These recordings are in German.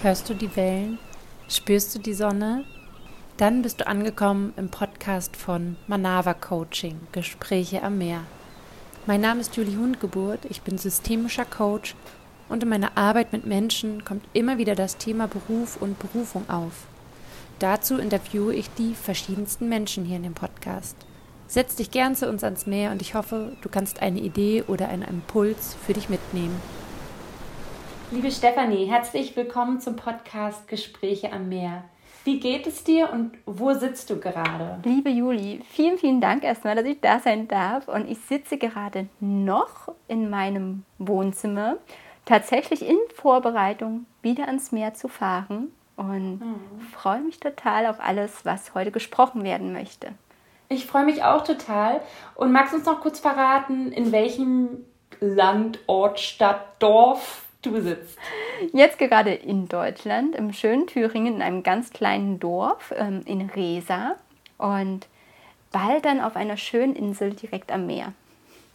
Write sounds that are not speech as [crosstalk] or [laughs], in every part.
Hörst du die Wellen? Spürst du die Sonne? Dann bist du angekommen im Podcast von Manava Coaching, Gespräche am Meer. Mein Name ist Julie Hundgeburt, ich bin systemischer Coach und in meiner Arbeit mit Menschen kommt immer wieder das Thema Beruf und Berufung auf. Dazu interviewe ich die verschiedensten Menschen hier in dem Podcast. Setz dich gern zu uns ans Meer und ich hoffe, du kannst eine Idee oder einen Impuls für dich mitnehmen. Liebe Stefanie, herzlich willkommen zum Podcast Gespräche am Meer. Wie geht es dir und wo sitzt du gerade? Liebe Juli, vielen, vielen Dank erstmal, dass ich da sein darf. Und ich sitze gerade noch in meinem Wohnzimmer, tatsächlich in Vorbereitung, wieder ans Meer zu fahren. Und mhm. freue mich total auf alles, was heute gesprochen werden möchte. Ich freue mich auch total. Und magst du uns noch kurz verraten, in welchem Land, Ort, Stadt, Dorf du sitzt? Jetzt gerade in Deutschland, im schönen Thüringen, in einem ganz kleinen Dorf ähm, in Resa und bald dann auf einer schönen Insel direkt am Meer.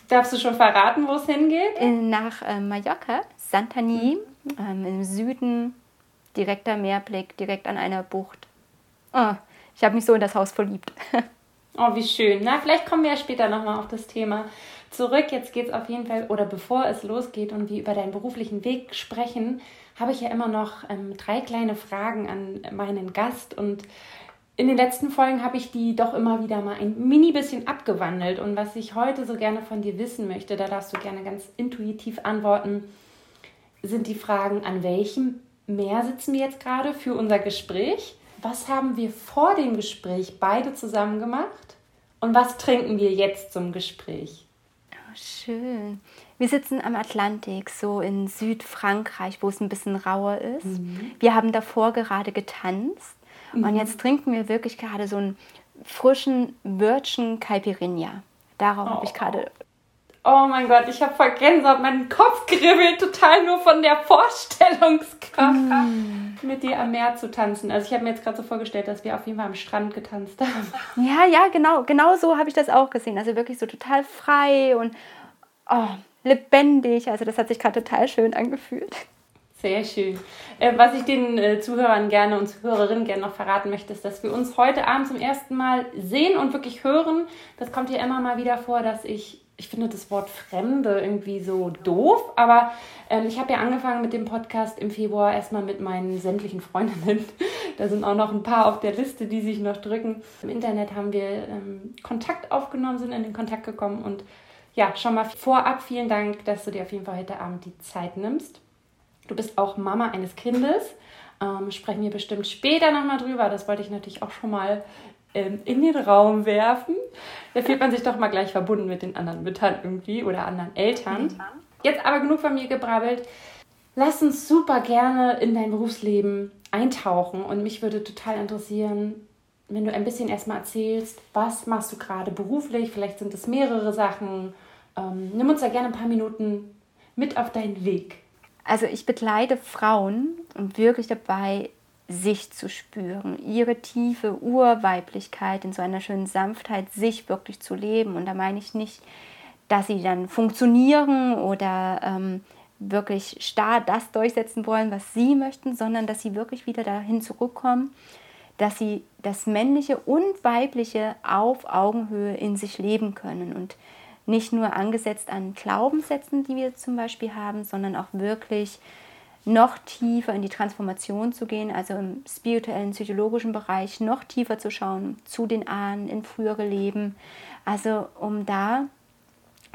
Darfst du schon verraten, wo es hingeht? In, nach äh, Mallorca, Santani, mhm. ähm, im Süden, direkter Meerblick, direkt an einer Bucht. Oh, ich habe mich so in das Haus verliebt. [laughs] oh, wie schön. Na, vielleicht kommen wir ja später nochmal auf das Thema zurück. Jetzt geht es auf jeden Fall, oder bevor es losgeht und wir über deinen beruflichen Weg sprechen, habe ich ja immer noch ähm, drei kleine Fragen an meinen Gast. Und in den letzten Folgen habe ich die doch immer wieder mal ein mini bisschen abgewandelt. Und was ich heute so gerne von dir wissen möchte, da darfst du gerne ganz intuitiv antworten, sind die Fragen, an welchem Meer sitzen wir jetzt gerade für unser Gespräch? Was haben wir vor dem Gespräch beide zusammen gemacht? Und was trinken wir jetzt zum Gespräch? Schön. Wir sitzen am Atlantik, so in Südfrankreich, wo es ein bisschen rauer ist. Mhm. Wir haben davor gerade getanzt mhm. und jetzt trinken wir wirklich gerade so einen frischen Wörtchen Caipirinha. Darauf oh. habe ich gerade Oh mein Gott, ich habe voll Gänsehaut, mein Kopf kribbelt total nur von der Vorstellungskraft, mm. mit dir am Meer zu tanzen. Also ich habe mir jetzt gerade so vorgestellt, dass wir auf jeden Fall am Strand getanzt haben. Ja, ja, genau, genau so habe ich das auch gesehen. Also wirklich so total frei und oh, lebendig. Also das hat sich gerade total schön angefühlt. Sehr schön. Äh, was ich den äh, Zuhörern gerne und Zuhörerinnen gerne noch verraten möchte, ist, dass wir uns heute Abend zum ersten Mal sehen und wirklich hören. Das kommt hier immer mal wieder vor, dass ich ich finde das Wort Fremde irgendwie so doof, aber ähm, ich habe ja angefangen mit dem Podcast im Februar erstmal mit meinen sämtlichen Freundinnen. [laughs] Da sind auch noch ein paar auf der Liste, die sich noch drücken. Im Internet haben wir ähm, Kontakt aufgenommen, sind in den Kontakt gekommen und ja, schon mal vorab vielen Dank, dass du dir auf jeden Fall heute Abend die Zeit nimmst. Du bist auch Mama eines Kindes. Ähm, sprechen wir bestimmt später nochmal drüber. Das wollte ich natürlich auch schon mal in den Raum werfen. Da fühlt man sich doch mal gleich verbunden mit den anderen Müttern irgendwie oder anderen Eltern. Jetzt aber genug von mir gebrabbelt. Lass uns super gerne in dein Berufsleben eintauchen und mich würde total interessieren, wenn du ein bisschen erstmal erzählst, was machst du gerade beruflich? Vielleicht sind es mehrere Sachen. Ähm, nimm uns da gerne ein paar Minuten mit auf deinen Weg. Also ich begleite Frauen und wirklich dabei, sich zu spüren, ihre tiefe Urweiblichkeit in so einer schönen Sanftheit, sich wirklich zu leben. Und da meine ich nicht, dass sie dann funktionieren oder ähm, wirklich starr das durchsetzen wollen, was sie möchten, sondern dass sie wirklich wieder dahin zurückkommen, dass sie das Männliche und Weibliche auf Augenhöhe in sich leben können und nicht nur angesetzt an Glaubenssätzen, die wir zum Beispiel haben, sondern auch wirklich noch tiefer in die Transformation zu gehen, also im spirituellen, psychologischen Bereich noch tiefer zu schauen zu den Ahnen in frühere Leben. Also um da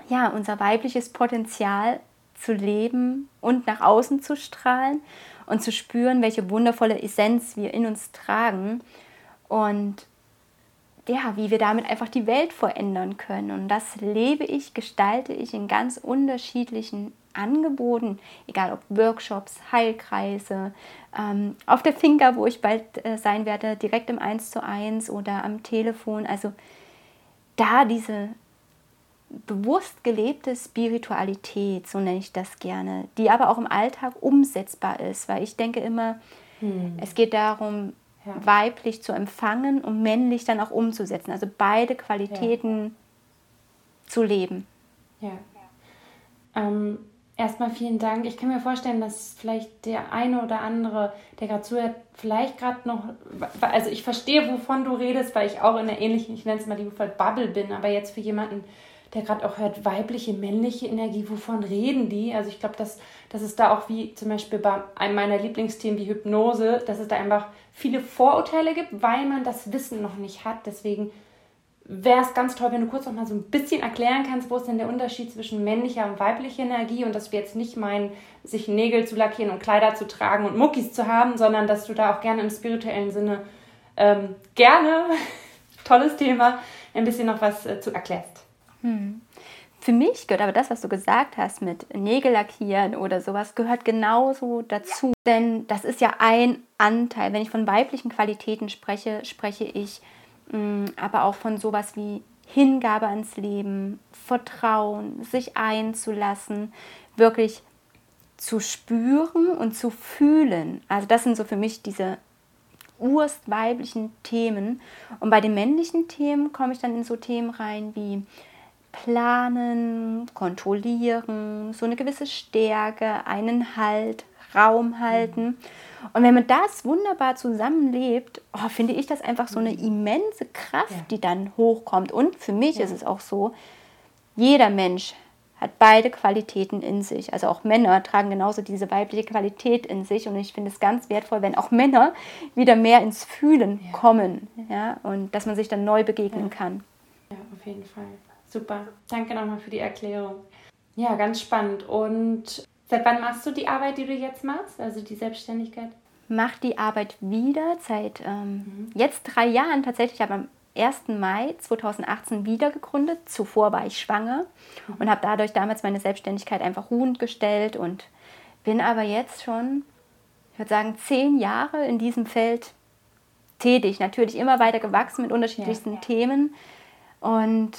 ja unser weibliches Potenzial zu leben und nach außen zu strahlen und zu spüren, welche wundervolle Essenz wir in uns tragen und ja, wie wir damit einfach die Welt verändern können. Und das lebe ich, gestalte ich in ganz unterschiedlichen angeboten, egal ob Workshops, Heilkreise, ähm, auf der Finca, wo ich bald äh, sein werde, direkt im 1 zu 1 oder am Telefon. Also da diese bewusst gelebte Spiritualität, so nenne ich das gerne, die aber auch im Alltag umsetzbar ist, weil ich denke immer, hm. es geht darum, ja. weiblich zu empfangen und männlich dann auch umzusetzen, also beide Qualitäten ja. zu leben. Ja. Ähm, Erstmal vielen Dank. Ich kann mir vorstellen, dass vielleicht der eine oder andere, der gerade zuhört, vielleicht gerade noch, also ich verstehe, wovon du redest, weil ich auch in einer ähnlichen, ich nenne es mal liebevoll Bubble bin, aber jetzt für jemanden, der gerade auch hört, weibliche, männliche Energie, wovon reden die? Also ich glaube, dass, dass es da auch wie zum Beispiel bei einem meiner Lieblingsthemen wie Hypnose, dass es da einfach viele Vorurteile gibt, weil man das Wissen noch nicht hat. Deswegen wäre es ganz toll, wenn du kurz noch mal so ein bisschen erklären kannst, wo ist denn der Unterschied zwischen männlicher und weiblicher Energie und dass wir jetzt nicht meinen, sich Nägel zu lackieren und Kleider zu tragen und Muckis zu haben, sondern dass du da auch gerne im spirituellen Sinne ähm, gerne, [laughs] tolles Thema, ein bisschen noch was äh, zu erklärst. Hm. Für mich gehört aber das, was du gesagt hast mit Nägel lackieren oder sowas, gehört genauso dazu. Denn das ist ja ein Anteil. Wenn ich von weiblichen Qualitäten spreche, spreche ich aber auch von sowas wie Hingabe ans Leben, Vertrauen, sich einzulassen, wirklich zu spüren und zu fühlen. Also das sind so für mich diese urst weiblichen Themen. Und bei den männlichen Themen komme ich dann in so Themen rein wie planen, kontrollieren, so eine gewisse Stärke, einen Halt, Raum halten. Und wenn man das wunderbar zusammenlebt, oh, finde ich das einfach so eine immense Kraft, ja. die dann hochkommt. Und für mich ja. ist es auch so, jeder Mensch hat beide Qualitäten in sich. Also auch Männer tragen genauso diese weibliche Qualität in sich. Und ich finde es ganz wertvoll, wenn auch Männer wieder mehr ins Fühlen ja. kommen. Ja? Und dass man sich dann neu begegnen kann. Ja, auf jeden Fall. Super. Danke nochmal für die Erklärung. Ja, ganz spannend. Und Seit wann machst du die Arbeit, die du jetzt machst, also die Selbstständigkeit? Mach die Arbeit wieder seit ähm, mhm. jetzt drei Jahren. Tatsächlich habe am 1. Mai 2018 wieder gegründet. Zuvor war ich schwanger mhm. und habe dadurch damals meine Selbstständigkeit einfach ruhend gestellt und bin aber jetzt schon, ich würde sagen, zehn Jahre in diesem Feld tätig. Natürlich immer weiter gewachsen mit unterschiedlichsten ja. Themen und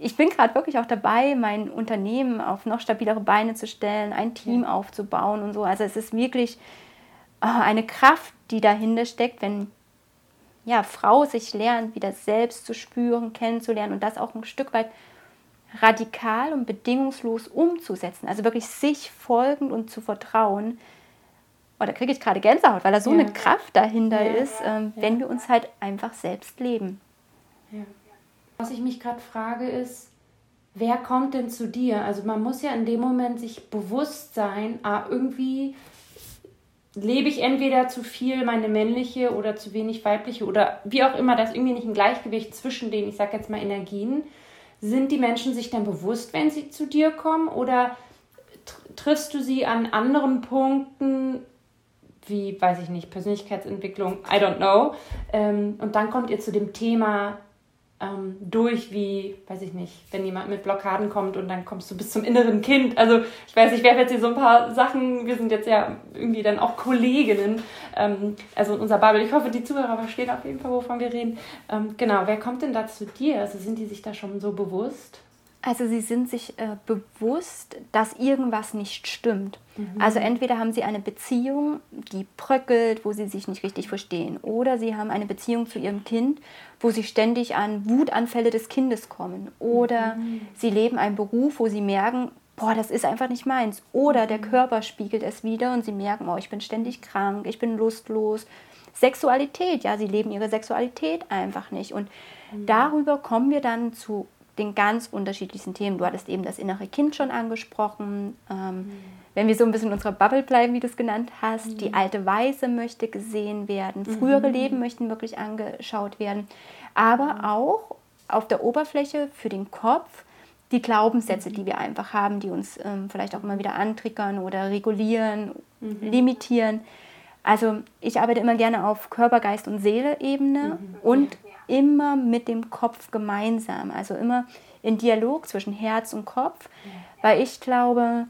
ich bin gerade wirklich auch dabei, mein Unternehmen auf noch stabilere Beine zu stellen, ein Team ja. aufzubauen und so. Also es ist wirklich oh, eine Kraft, die dahinter steckt, wenn ja, Frau sich lernt, wieder selbst zu spüren, kennenzulernen und das auch ein Stück weit radikal und bedingungslos umzusetzen. Also wirklich sich folgend und zu vertrauen. Oh, da kriege ich gerade Gänsehaut, weil da so ja. eine Kraft dahinter ja, ist, ähm, wenn wir uns halt einfach selbst leben. Ja. Was ich mich gerade frage ist, wer kommt denn zu dir? Also man muss ja in dem Moment sich bewusst sein, ah, irgendwie lebe ich entweder zu viel meine männliche oder zu wenig weibliche oder wie auch immer, das irgendwie nicht ein Gleichgewicht zwischen den, ich sag jetzt mal, Energien. Sind die Menschen sich dann bewusst, wenn sie zu dir kommen oder triffst du sie an anderen Punkten, wie, weiß ich nicht, Persönlichkeitsentwicklung, I don't know. Ähm, und dann kommt ihr zu dem Thema ähm, durch, wie, weiß ich nicht, wenn jemand mit Blockaden kommt und dann kommst du bis zum inneren Kind. Also ich weiß, ich werfe jetzt hier so ein paar Sachen, wir sind jetzt ja irgendwie dann auch Kolleginnen, ähm, also in unserer Bubble. Ich hoffe, die Zuhörer verstehen auf jeden Fall, wovon wir reden. Ähm, genau, wer kommt denn da zu dir? Also sind die sich da schon so bewusst? Also sie sind sich äh, bewusst, dass irgendwas nicht stimmt. Mhm. Also entweder haben sie eine Beziehung, die bröckelt, wo sie sich nicht richtig verstehen, oder sie haben eine Beziehung zu ihrem Kind, wo sie ständig an Wutanfälle des Kindes kommen, oder mhm. sie leben einen Beruf, wo sie merken, boah, das ist einfach nicht meins, oder der mhm. Körper spiegelt es wieder und sie merken, oh, ich bin ständig krank, ich bin lustlos. Sexualität, ja, sie leben ihre Sexualität einfach nicht und mhm. darüber kommen wir dann zu den ganz unterschiedlichsten Themen. Du hattest eben das innere Kind schon angesprochen. Ähm, mhm. Wenn wir so ein bisschen in unserer Bubble bleiben, wie du es genannt hast, mhm. die alte Weise möchte gesehen werden, frühere mhm. Leben möchten wirklich angeschaut werden, aber mhm. auch auf der Oberfläche für den Kopf die Glaubenssätze, die wir einfach haben, die uns ähm, vielleicht auch immer wieder antriggern oder regulieren, mhm. limitieren. Also ich arbeite immer gerne auf Körper, Geist und Seele-Ebene mhm. und immer mit dem Kopf gemeinsam, also immer in Dialog zwischen Herz und Kopf, weil ich glaube,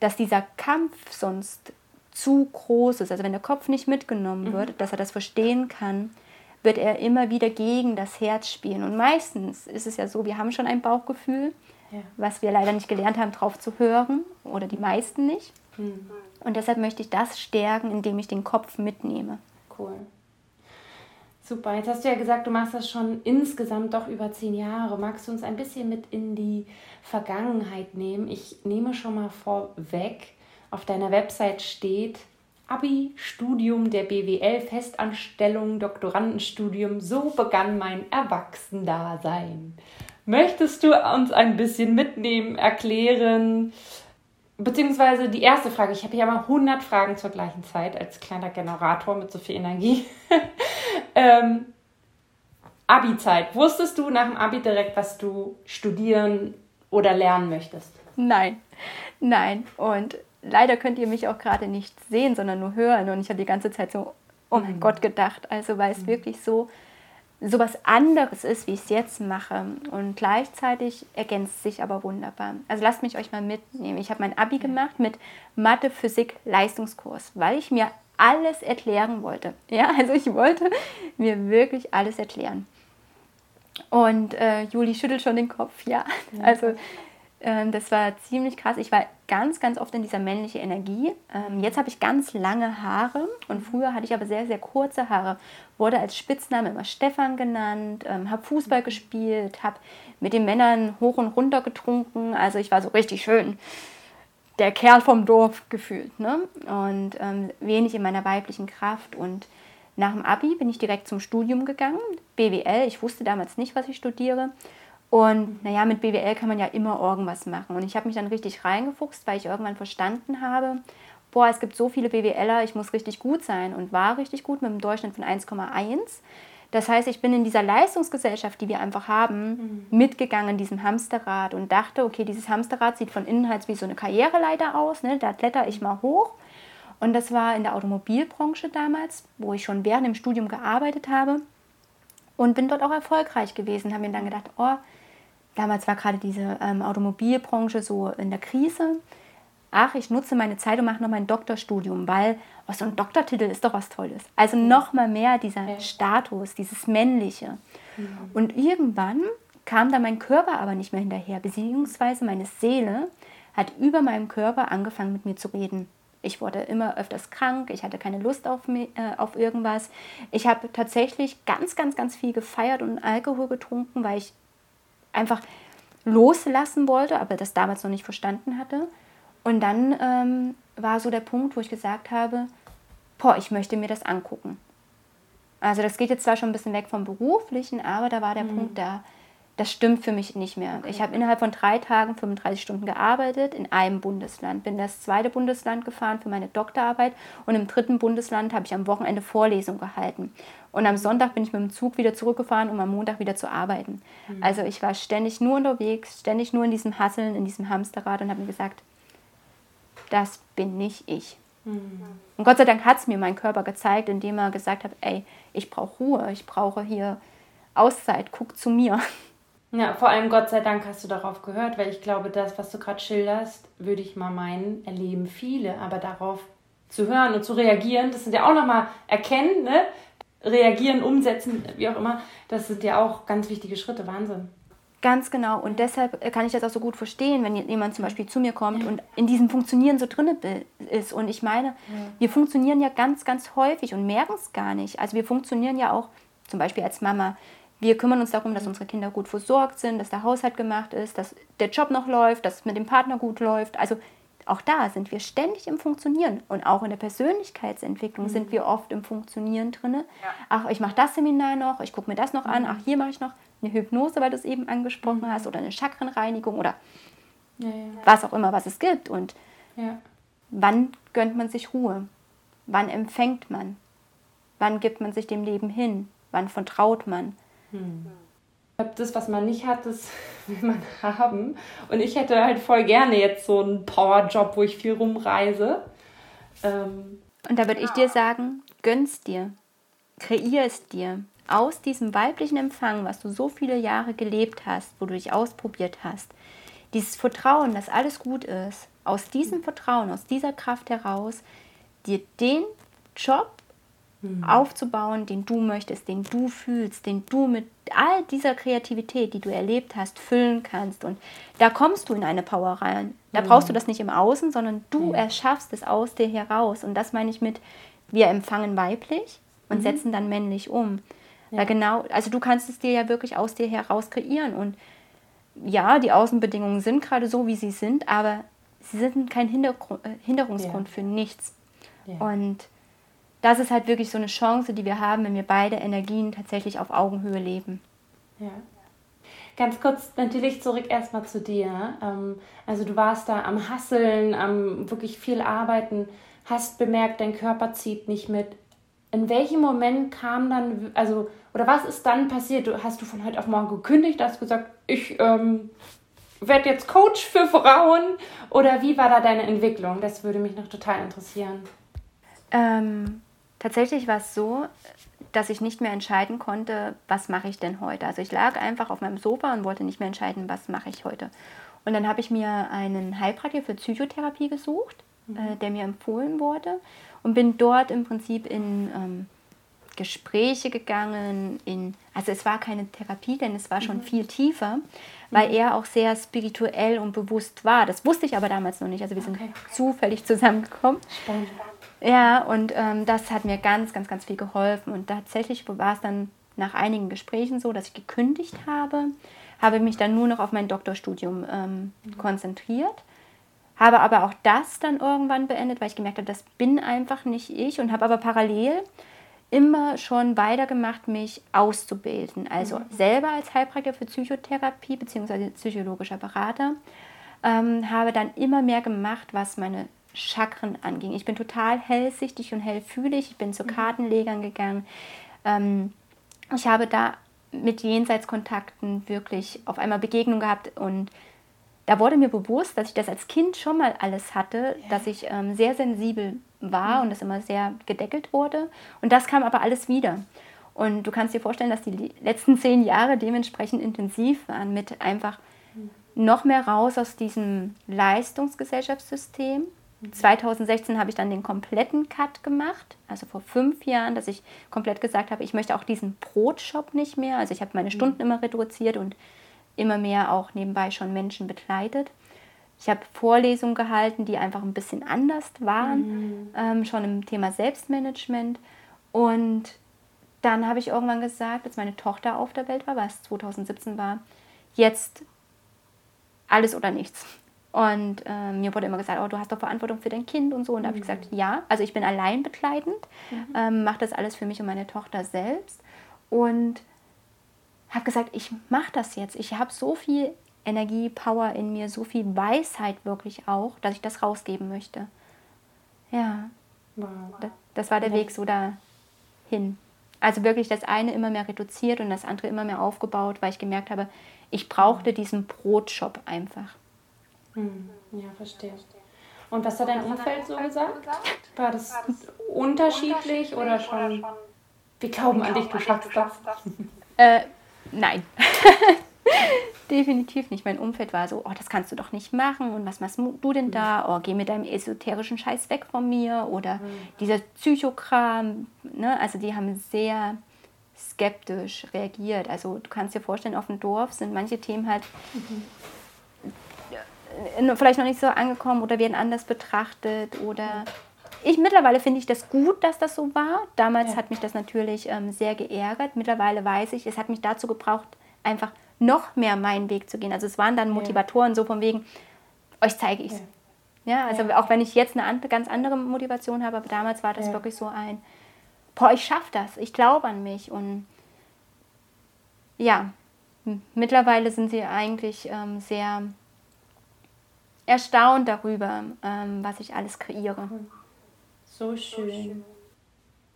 dass dieser Kampf sonst zu groß ist. Also wenn der Kopf nicht mitgenommen mhm. wird, dass er das verstehen kann, wird er immer wieder gegen das Herz spielen. Und meistens ist es ja so, wir haben schon ein Bauchgefühl, ja. was wir leider nicht gelernt haben, drauf zu hören, oder die meisten nicht. Mhm. Und deshalb möchte ich das stärken, indem ich den Kopf mitnehme. Cool. Super. Jetzt hast du ja gesagt, du machst das schon insgesamt doch über zehn Jahre. Magst du uns ein bisschen mit in die Vergangenheit nehmen? Ich nehme schon mal vorweg, auf deiner Website steht Abi, Studium der BWL, Festanstellung, Doktorandenstudium. So begann mein Erwachsendasein. Möchtest du uns ein bisschen mitnehmen, erklären? Beziehungsweise die erste Frage, ich habe ja mal 100 Fragen zur gleichen Zeit als kleiner Generator mit so viel Energie. [laughs] ähm, Abi-Zeit. Wusstest du nach dem Abi direkt, was du studieren oder lernen möchtest? Nein, nein. Und leider könnt ihr mich auch gerade nicht sehen, sondern nur hören. Und ich habe die ganze Zeit so, oh mein mhm. Gott, gedacht. Also, weil es mhm. wirklich so so was anderes ist, wie ich es jetzt mache. Und gleichzeitig ergänzt sich aber wunderbar. Also lasst mich euch mal mitnehmen. Ich habe mein Abi gemacht mit Mathe, Physik, Leistungskurs, weil ich mir alles erklären wollte. [laughs] Ja, also ich wollte mir wirklich alles erklären. Und äh, Juli schüttelt schon den Kopf, ja. Also das war ziemlich krass. Ich war ganz, ganz oft in dieser männlichen Energie. Ähm, jetzt habe ich ganz lange Haare und früher hatte ich aber sehr, sehr kurze Haare. Wurde als Spitzname immer Stefan genannt, ähm, habe Fußball gespielt, habe mit den Männern hoch und runter getrunken. Also ich war so richtig schön der Kerl vom Dorf gefühlt. Ne? Und ähm, wenig in meiner weiblichen Kraft. Und nach dem Abi bin ich direkt zum Studium gegangen, BWL. Ich wusste damals nicht, was ich studiere und naja, mit BWL kann man ja immer irgendwas machen. Und ich habe mich dann richtig reingefuchst, weil ich irgendwann verstanden habe, boah, es gibt so viele BWLer, ich muss richtig gut sein und war richtig gut mit einem Durchschnitt von 1,1. Das heißt, ich bin in dieser Leistungsgesellschaft, die wir einfach haben, mhm. mitgegangen in diesem Hamsterrad und dachte, okay, dieses Hamsterrad sieht von innen halt wie so eine Karriereleiter aus, ne? da kletter ich mal hoch. Und das war in der Automobilbranche damals, wo ich schon während dem Studium gearbeitet habe und bin dort auch erfolgreich gewesen. Habe mir dann gedacht, oh, Damals war gerade diese ähm, Automobilbranche so in der Krise. Ach, ich nutze meine Zeit und mache noch mein Doktorstudium, weil oh, so ein Doktortitel ist doch was Tolles. Also noch mal mehr dieser ja. Status, dieses Männliche. Mhm. Und irgendwann kam da mein Körper aber nicht mehr hinterher, beziehungsweise meine Seele hat über meinem Körper angefangen mit mir zu reden. Ich wurde immer öfters krank, ich hatte keine Lust auf, äh, auf irgendwas. Ich habe tatsächlich ganz, ganz, ganz viel gefeiert und Alkohol getrunken, weil ich einfach loslassen wollte, aber das damals noch nicht verstanden hatte. Und dann ähm, war so der Punkt, wo ich gesagt habe, boah, ich möchte mir das angucken. Also das geht jetzt zwar schon ein bisschen weg vom beruflichen, aber da war der mhm. Punkt, da das stimmt für mich nicht mehr. Okay. Ich habe innerhalb von drei Tagen 35 Stunden gearbeitet in einem Bundesland, bin das zweite Bundesland gefahren für meine Doktorarbeit und im dritten Bundesland habe ich am Wochenende Vorlesung gehalten. Und am Sonntag bin ich mit dem Zug wieder zurückgefahren, um am Montag wieder zu arbeiten. Mhm. Also ich war ständig nur unterwegs, ständig nur in diesem Hasseln, in diesem Hamsterrad und habe mir gesagt, das bin nicht ich. Mhm. Und Gott sei Dank hat es mir mein Körper gezeigt, indem er gesagt hat, ey, ich brauche Ruhe, ich brauche hier Auszeit, guck zu mir. Ja, vor allem Gott sei Dank hast du darauf gehört, weil ich glaube, das, was du gerade schilderst, würde ich mal meinen, erleben viele. Aber darauf zu hören und zu reagieren, das sind ja auch nochmal erkennen, ne? reagieren, umsetzen, wie auch immer, das sind ja auch ganz wichtige Schritte. Wahnsinn. Ganz genau. Und deshalb kann ich das auch so gut verstehen, wenn jemand zum Beispiel zu mir kommt ja. und in diesem Funktionieren so drin ist. Und ich meine, ja. wir funktionieren ja ganz, ganz häufig und merken es gar nicht. Also wir funktionieren ja auch zum Beispiel als Mama wir kümmern uns darum, dass unsere Kinder gut versorgt sind, dass der Haushalt gemacht ist, dass der Job noch läuft, dass es mit dem Partner gut läuft. Also auch da sind wir ständig im Funktionieren. Und auch in der Persönlichkeitsentwicklung mhm. sind wir oft im Funktionieren drin. Ja. Ach, ich mache das Seminar noch, ich gucke mir das noch mhm. an, ach, hier mache ich noch eine Hypnose, weil du es eben angesprochen mhm. hast, oder eine Chakrenreinigung oder ja, ja. was auch immer, was es gibt. Und wann gönnt man sich Ruhe? Wann empfängt man? Wann gibt man sich dem Leben hin? Wann vertraut man? Hm. Das, was man nicht hat, das [laughs] will man haben. Und ich hätte halt voll gerne jetzt so einen Powerjob, wo ich viel rumreise. Ähm, und da würde ich dir sagen, gönn's dir. Kreier es dir. Aus diesem weiblichen Empfang, was du so viele Jahre gelebt hast, wo du dich ausprobiert hast, dieses Vertrauen, dass alles gut ist, aus diesem Vertrauen, aus dieser Kraft heraus, dir den Job mhm. aufzubauen, den du möchtest, den du fühlst, den du mit all dieser Kreativität, die du erlebt hast, füllen kannst. Und da kommst du in eine Power rein. Da mhm. brauchst du das nicht im Außen, sondern du mhm. erschaffst es aus dir heraus. Und das meine ich mit, wir empfangen weiblich und mhm. setzen dann männlich um. Ja. Genau, also du kannst es dir ja wirklich aus dir heraus kreieren. Und ja, die Außenbedingungen sind gerade so, wie sie sind, aber sie sind kein Hintergrund, äh, Hinderungsgrund ja. für nichts. Ja. Und das ist halt wirklich so eine Chance, die wir haben, wenn wir beide Energien tatsächlich auf Augenhöhe leben. Ja. Ganz kurz natürlich zurück erstmal zu dir. Ähm, also du warst da am Hasseln, am wirklich viel Arbeiten, hast bemerkt, dein Körper zieht nicht mit. In welchem Moment kam dann, also, oder was ist dann passiert? Hast du von heute auf morgen gekündigt, hast gesagt, ich ähm, werde jetzt Coach für Frauen? Oder wie war da deine Entwicklung? Das würde mich noch total interessieren. Ähm, tatsächlich war es so, dass ich nicht mehr entscheiden konnte, was mache ich denn heute. Also ich lag einfach auf meinem Sofa und wollte nicht mehr entscheiden, was mache ich heute. Und dann habe ich mir einen Heilpraktiker für Psychotherapie gesucht, mhm. äh, der mir empfohlen wurde und bin dort im Prinzip in ähm, Gespräche gegangen, in, also es war keine Therapie, denn es war schon mhm. viel tiefer, weil mhm. er auch sehr spirituell und bewusst war. Das wusste ich aber damals noch nicht. Also wir sind okay. zufällig zusammengekommen. Spannend. Ja, und ähm, das hat mir ganz, ganz, ganz viel geholfen. Und tatsächlich war es dann nach einigen Gesprächen so, dass ich gekündigt habe, habe mich dann nur noch auf mein Doktorstudium ähm, mhm. konzentriert, habe aber auch das dann irgendwann beendet, weil ich gemerkt habe, das bin einfach nicht ich und habe aber parallel immer schon weitergemacht, mich auszubilden. Also mhm. selber als Heilpraktiker für Psychotherapie bzw. psychologischer Berater, ähm, habe dann immer mehr gemacht, was meine Chakren anging. Ich bin total hellsichtig und hellfühlig. Ich bin zu mhm. Kartenlegern gegangen. Ähm, ich habe da mit Jenseitskontakten wirklich auf einmal Begegnung gehabt und da wurde mir bewusst, dass ich das als Kind schon mal alles hatte, ja. dass ich ähm, sehr sensibel war mhm. und das immer sehr gedeckelt wurde. Und das kam aber alles wieder. Und du kannst dir vorstellen, dass die letzten zehn Jahre dementsprechend intensiv waren mit einfach mhm. noch mehr raus aus diesem Leistungsgesellschaftssystem 2016 habe ich dann den kompletten Cut gemacht, also vor fünf Jahren, dass ich komplett gesagt habe, ich möchte auch diesen Brotshop nicht mehr. Also ich habe meine mhm. Stunden immer reduziert und immer mehr auch nebenbei schon Menschen begleitet. Ich habe Vorlesungen gehalten, die einfach ein bisschen anders waren, mhm. ähm, schon im Thema Selbstmanagement. Und dann habe ich irgendwann gesagt, als meine Tochter auf der Welt war, was 2017 war, jetzt alles oder nichts. Und äh, mir wurde immer gesagt, oh, du hast doch Verantwortung für dein Kind und so. Und da habe ich gesagt, mhm. ja. Also ich bin allein begleitend, mhm. ähm, mache das alles für mich und meine Tochter selbst. Und habe gesagt, ich mache das jetzt. Ich habe so viel Energie, Power in mir, so viel Weisheit wirklich auch, dass ich das rausgeben möchte. Ja. Wow. Das, das war der ja. Weg so dahin. Also wirklich das eine immer mehr reduziert und das andere immer mehr aufgebaut, weil ich gemerkt habe, ich brauchte diesen Brotshop einfach. Hm, ja, verstehe. Und was hat dein Umfeld so gesagt? War das unterschiedlich oder schon? Wir glauben an dich, du schaffst das. [laughs] Äh, nein. [laughs] Definitiv nicht. Mein Umfeld war so, oh, das kannst du doch nicht machen und was machst du denn da? Oh, geh mit deinem esoterischen Scheiß weg von mir oder mhm. dieser Psychokram. Ne? Also die haben sehr skeptisch reagiert. Also du kannst dir vorstellen, auf dem Dorf sind manche Themen halt mhm vielleicht noch nicht so angekommen oder werden anders betrachtet oder ich mittlerweile finde ich das gut, dass das so war. Damals ja. hat mich das natürlich ähm, sehr geärgert. Mittlerweile weiß ich, es hat mich dazu gebraucht, einfach noch mehr meinen Weg zu gehen. Also es waren dann Motivatoren so von wegen, euch zeige ich es. Ja. ja. also ja. auch wenn ich jetzt eine ganz andere Motivation habe, aber damals war das wirklich so ein, boah, ich schaffe das, ich glaube an mich und ja, mittlerweile sind sie eigentlich ähm, sehr erstaunt darüber, ähm, was ich alles kreiere. So schön.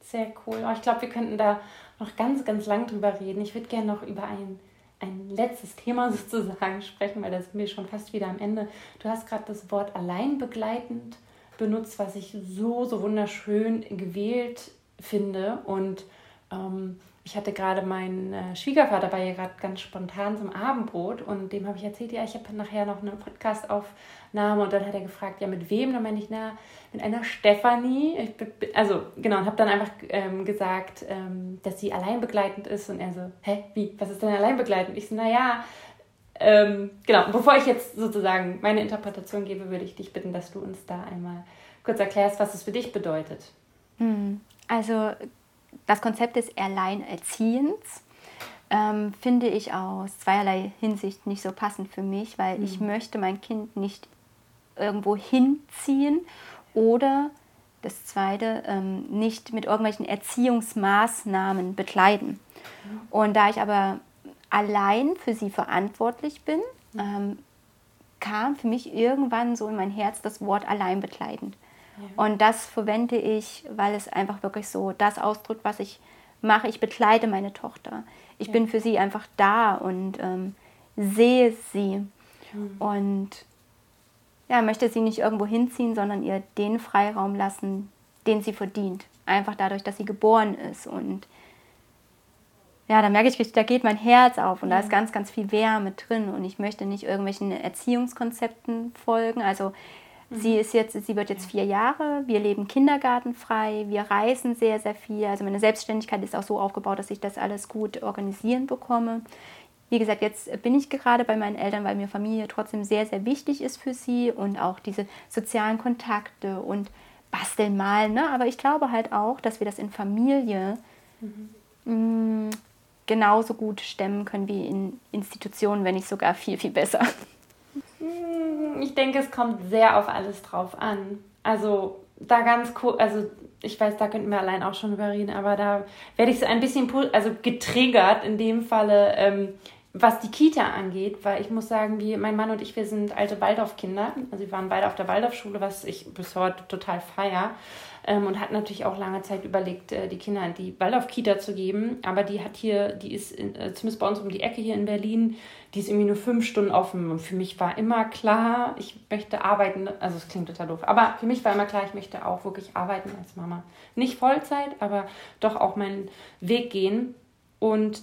Sehr cool. Oh, ich glaube, wir könnten da noch ganz, ganz lang drüber reden. Ich würde gerne noch über ein, ein letztes Thema [laughs] sozusagen sprechen, weil da sind wir schon fast wieder am Ende. Du hast gerade das Wort alleinbegleitend benutzt, was ich so, so wunderschön gewählt finde. Und ähm, ich hatte gerade meinen äh, Schwiegervater bei ihr gerade ganz spontan zum Abendbrot und dem habe ich erzählt, ja, ich habe nachher noch eine Podcast-Aufnahme und dann hat er gefragt, ja, mit wem? Dann meinte ich, na, mit einer Stefanie. Also, genau, und habe dann einfach ähm, gesagt, ähm, dass sie alleinbegleitend ist und er so, hä, wie, was ist denn alleinbegleitend? Ich so, naja, ähm, genau, bevor ich jetzt sozusagen meine Interpretation gebe, würde ich dich bitten, dass du uns da einmal kurz erklärst, was es für dich bedeutet. Hm, also das Konzept des Alleinerziehens ähm, finde ich aus zweierlei Hinsicht nicht so passend für mich, weil mhm. ich möchte mein Kind nicht irgendwo hinziehen oder das zweite, ähm, nicht mit irgendwelchen Erziehungsmaßnahmen bekleiden. Mhm. Und da ich aber allein für sie verantwortlich bin, mhm. ähm, kam für mich irgendwann so in mein Herz das Wort allein bekleiden. Ja. Und das verwende ich, weil es einfach wirklich so das ausdrückt, was ich mache. Ich bekleide meine Tochter. Ich ja. bin für sie einfach da und ähm, sehe sie. Mhm. Und ja, möchte sie nicht irgendwo hinziehen, sondern ihr den Freiraum lassen, den sie verdient. Einfach dadurch, dass sie geboren ist. Und ja, da merke ich da geht mein Herz auf und da ist ganz, ganz viel Wärme drin. Und ich möchte nicht irgendwelchen Erziehungskonzepten folgen. Also Sie ist jetzt, sie wird jetzt vier Jahre. Wir leben kindergartenfrei. Wir reisen sehr, sehr viel. Also meine Selbstständigkeit ist auch so aufgebaut, dass ich das alles gut organisieren bekomme. Wie gesagt, jetzt bin ich gerade bei meinen Eltern, weil mir Familie trotzdem sehr, sehr wichtig ist für sie und auch diese sozialen Kontakte und basteln, malen. Ne? Aber ich glaube halt auch, dass wir das in Familie mhm. mh, genauso gut stemmen können wie in Institutionen, wenn nicht sogar viel, viel besser. Hm, ich denke, es kommt sehr auf alles drauf an. Also da ganz cool, also ich weiß, da könnten wir allein auch schon über reden, aber da werde ich so ein bisschen also getriggert in dem Falle, ähm, was die Kita angeht, weil ich muss sagen, wie mein Mann und ich, wir sind alte Waldorfkinder. Also wir waren beide auf der Waldorfschule, was ich bis heute total feier ähm, und hat natürlich auch lange Zeit überlegt, äh, die Kinder in die Waldorf-Kita zu geben. Aber die hat hier, die ist in, äh, zumindest bei uns um die Ecke hier in Berlin, die ist irgendwie nur fünf Stunden offen. Und für mich war immer klar, ich möchte arbeiten. Also es klingt total doof. Aber für mich war immer klar, ich möchte auch wirklich arbeiten als Mama. Nicht Vollzeit, aber doch auch meinen Weg gehen. Und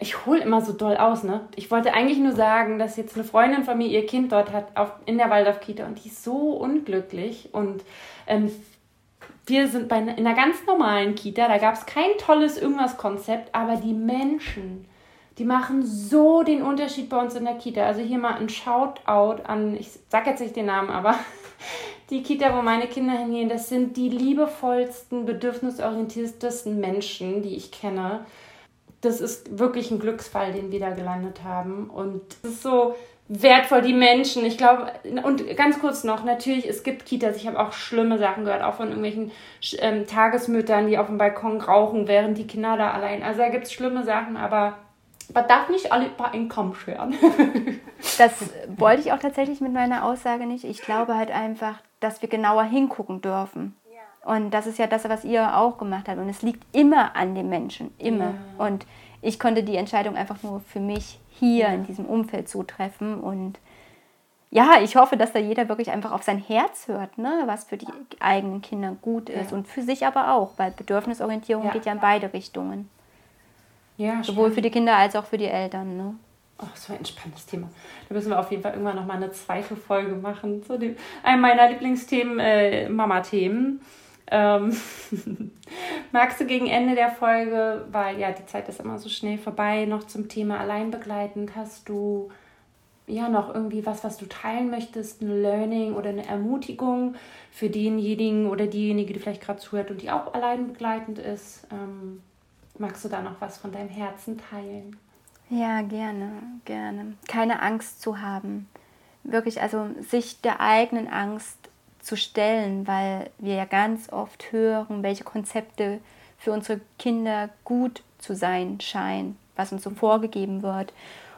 ich hole immer so doll aus, ne? Ich wollte eigentlich nur sagen, dass jetzt eine Freundin von mir ihr Kind dort hat auf, in der Waldorf-Kita und die ist so unglücklich und ähm, wir sind bei, in einer ganz normalen Kita, da gab es kein tolles irgendwas-Konzept, aber die Menschen, die machen so den Unterschied bei uns in der Kita. Also hier mal ein Shoutout an, ich sag jetzt nicht den Namen, aber [laughs] die Kita, wo meine Kinder hingehen, das sind die liebevollsten, bedürfnisorientiertesten Menschen, die ich kenne. Das ist wirklich ein Glücksfall, den wir da gelandet haben. Und es ist so, wertvoll, die Menschen. Ich glaube, und ganz kurz noch, natürlich, es gibt Kitas, ich habe auch schlimme Sachen gehört, auch von irgendwelchen ähm, Tagesmüttern, die auf dem Balkon rauchen, während die Kinder da allein. Also da gibt es schlimme Sachen, aber man darf nicht alle über einen Kamm scheren. [laughs] das wollte ich auch tatsächlich mit meiner Aussage nicht. Ich glaube halt einfach, dass wir genauer hingucken dürfen. Und das ist ja das, was ihr auch gemacht habt. Und es liegt immer an den Menschen, immer. Ja. Und ich konnte die Entscheidung einfach nur für mich hier ja. in diesem Umfeld zutreffen. Und ja, ich hoffe, dass da jeder wirklich einfach auf sein Herz hört, ne? was für die eigenen Kinder gut ist. Und für sich aber auch, weil Bedürfnisorientierung geht ja in beide Richtungen. Ja, Sowohl spannend. für die Kinder als auch für die Eltern. Ne? Oh, war ein spannendes Thema. Da müssen wir auf jeden Fall irgendwann nochmal eine zweite Folge machen zu dem, einem meiner Lieblingsthemen, äh, Mama-Themen. Ähm, [laughs] magst du gegen Ende der Folge, weil ja die Zeit ist immer so schnell vorbei, noch zum Thema alleinbegleitend, hast du ja noch irgendwie was, was du teilen möchtest, ein Learning oder eine Ermutigung für denjenigen oder diejenige, die vielleicht gerade zuhört und die auch alleinbegleitend ist? Ähm, magst du da noch was von deinem Herzen teilen? Ja, gerne, gerne. Keine Angst zu haben. Wirklich, also sich der eigenen Angst zu stellen, weil wir ja ganz oft hören, welche Konzepte für unsere Kinder gut zu sein scheinen, was uns so vorgegeben wird.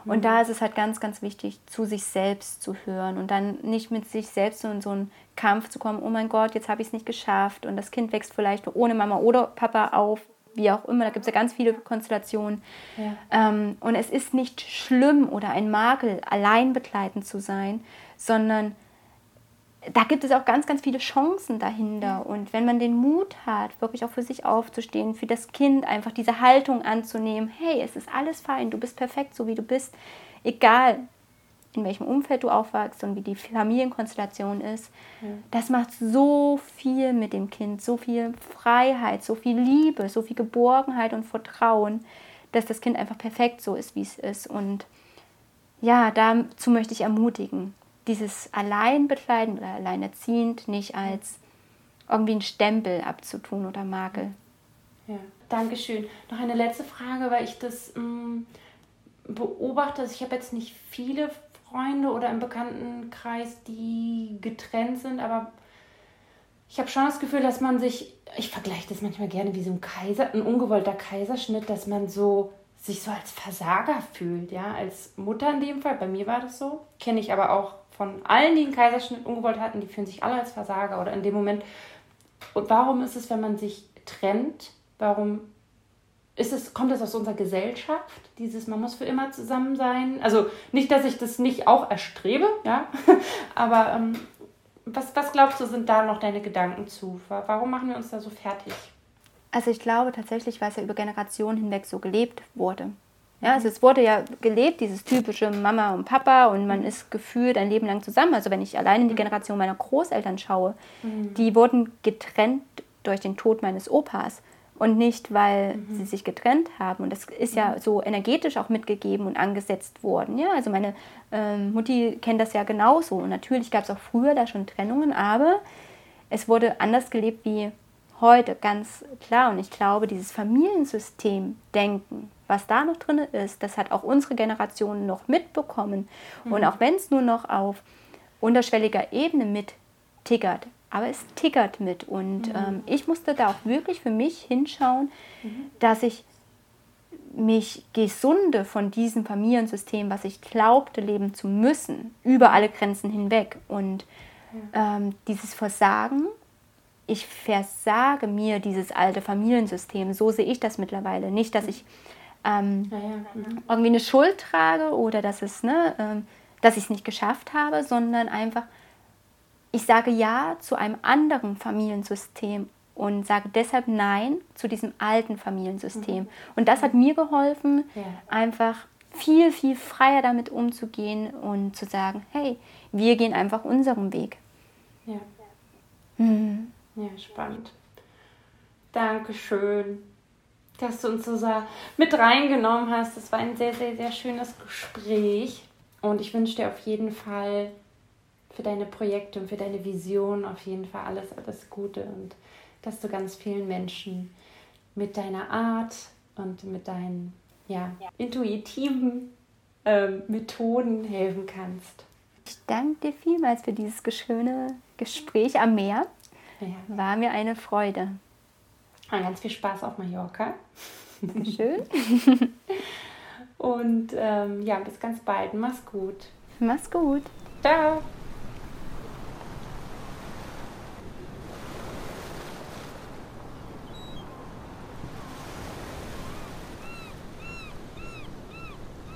Und mhm. da ist es halt ganz, ganz wichtig, zu sich selbst zu hören und dann nicht mit sich selbst in so einen Kampf zu kommen, oh mein Gott, jetzt habe ich es nicht geschafft und das Kind wächst vielleicht ohne Mama oder Papa auf, wie auch immer, da gibt es ja ganz viele Konstellationen. Ja. Ähm, und es ist nicht schlimm oder ein Makel, allein begleitend zu sein, sondern da gibt es auch ganz, ganz viele Chancen dahinter. Und wenn man den Mut hat, wirklich auch für sich aufzustehen, für das Kind einfach diese Haltung anzunehmen, hey, es ist alles fein, du bist perfekt, so wie du bist, egal in welchem Umfeld du aufwachst und wie die Familienkonstellation ist, ja. das macht so viel mit dem Kind, so viel Freiheit, so viel Liebe, so viel Geborgenheit und Vertrauen, dass das Kind einfach perfekt so ist, wie es ist. Und ja, dazu möchte ich ermutigen dieses Alleinbekleiden oder Alleinerziehend nicht als irgendwie einen Stempel abzutun oder Makel. Ja. Dankeschön. Noch eine letzte Frage, weil ich das mh, mm, beobachte. Also ich habe jetzt nicht viele Freunde oder im Bekanntenkreis, die getrennt sind, aber ich habe schon das Gefühl, dass man sich, ich vergleiche das manchmal gerne wie so ein Kaiser, ein ungewollter Kaiserschnitt, dass man so sich so als Versager fühlt, ja, als Mutter in dem Fall. Bei mir war das so. Kenne ich aber auch von allen, die einen Kaiserschnitt ungewollt hatten, die fühlen sich alle als Versager oder in dem Moment. Und warum ist es, wenn man sich trennt, warum ist es, kommt das aus unserer Gesellschaft, dieses, man muss für immer zusammen sein? Also nicht, dass ich das nicht auch erstrebe, ja, [laughs] aber ähm, was, was glaubst du, sind da noch deine Gedanken zu? Warum machen wir uns da so fertig? Also ich glaube tatsächlich, weil es ja über Generationen hinweg so gelebt wurde. Ja, also es wurde ja gelebt, dieses typische Mama und Papa und man ist gefühlt ein Leben lang zusammen. Also wenn ich allein in die Generation meiner Großeltern schaue, mhm. die wurden getrennt durch den Tod meines Opas und nicht, weil mhm. sie sich getrennt haben. Und das ist ja so energetisch auch mitgegeben und angesetzt worden. Ja, also meine ähm, Mutti kennt das ja genauso. Und natürlich gab es auch früher da schon Trennungen, aber es wurde anders gelebt wie heute, ganz klar. Und ich glaube, dieses Familiensystem denken, was da noch drin ist, das hat auch unsere Generation noch mitbekommen. Mhm. Und auch wenn es nur noch auf unterschwelliger Ebene mit tickert, aber es tickert mit. Und mhm. ähm, ich musste da auch wirklich für mich hinschauen, mhm. dass ich mich gesunde von diesem Familiensystem, was ich glaubte leben zu müssen, über alle Grenzen hinweg. Und ja. ähm, dieses Versagen, ich versage mir dieses alte Familiensystem, so sehe ich das mittlerweile. Nicht, dass ich ähm, ja, ja. Mhm. irgendwie eine Schuld trage oder dass, es, ne, ähm, dass ich es nicht geschafft habe, sondern einfach, ich sage Ja zu einem anderen Familiensystem und sage deshalb Nein zu diesem alten Familiensystem. Mhm. Und das hat mir geholfen, ja. einfach viel, viel freier damit umzugehen und zu sagen, hey, wir gehen einfach unseren Weg. Ja. Mhm. Ja, spannend. Dankeschön, dass du uns so mit reingenommen hast. Das war ein sehr, sehr, sehr schönes Gespräch. Und ich wünsche dir auf jeden Fall für deine Projekte und für deine Vision auf jeden Fall alles, alles Gute und dass du ganz vielen Menschen mit deiner Art und mit deinen ja, intuitiven ähm, Methoden helfen kannst. Ich danke dir vielmals für dieses schöne Gespräch am Meer. Ja. War mir eine Freude. Und ganz viel Spaß auf Mallorca. Schön. [laughs] und ähm, ja, bis ganz bald. Mach's gut. Mach's gut. Ciao.